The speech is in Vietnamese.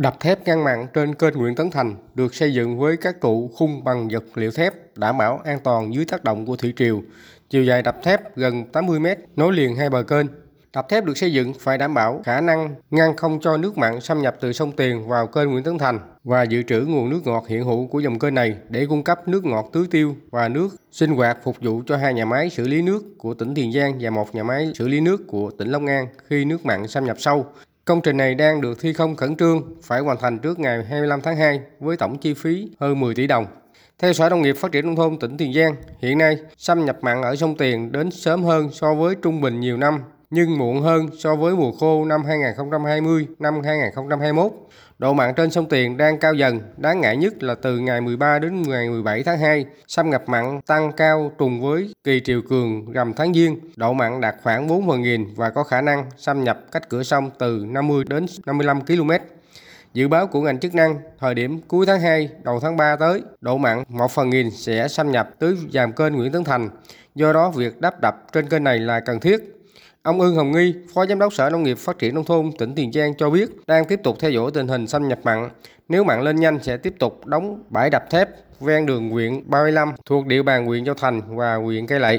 Đập thép ngăn mặn trên kênh Nguyễn Tấn Thành được xây dựng với các trụ khung bằng vật liệu thép đảm bảo an toàn dưới tác động của thủy triều. Chiều dài đập thép gần 80 m nối liền hai bờ kênh. Đập thép được xây dựng phải đảm bảo khả năng ngăn không cho nước mặn xâm nhập từ sông Tiền vào kênh Nguyễn Tấn Thành và dự trữ nguồn nước ngọt hiện hữu của dòng kênh này để cung cấp nước ngọt tưới tiêu và nước sinh hoạt phục vụ cho hai nhà máy xử lý nước của tỉnh Tiền Giang và một nhà máy xử lý nước của tỉnh Long An khi nước mặn xâm nhập sâu. Công trình này đang được thi công khẩn trương, phải hoàn thành trước ngày 25 tháng 2 với tổng chi phí hơn 10 tỷ đồng. Theo Sở Nông nghiệp Phát triển Nông thôn tỉnh Tiền Giang, hiện nay xâm nhập mặn ở sông Tiền đến sớm hơn so với trung bình nhiều năm, nhưng muộn hơn so với mùa khô năm 2020, năm 2021. Độ mặn trên sông Tiền đang cao dần, đáng ngại nhất là từ ngày 13 đến ngày 17 tháng 2, xâm nhập mặn tăng cao trùng với kỳ triều cường rằm tháng Giêng, độ mặn đạt khoảng 4 phần nghìn và có khả năng xâm nhập cách cửa sông từ 50 đến 55 km. Dự báo của ngành chức năng, thời điểm cuối tháng 2, đầu tháng 3 tới, độ mặn 1 phần nghìn sẽ xâm nhập tới dàm kênh Nguyễn Tấn Thành. Do đó, việc đắp đập trên kênh này là cần thiết. Ông Ưng Hồng Nghi, Phó Giám đốc Sở Nông nghiệp Phát triển Nông thôn tỉnh Tiền Giang cho biết đang tiếp tục theo dõi tình hình xâm nhập mặn. Nếu mặn lên nhanh sẽ tiếp tục đóng bãi đập thép ven đường huyện 35 thuộc địa bàn huyện Châu Thành và huyện Cây Lậy.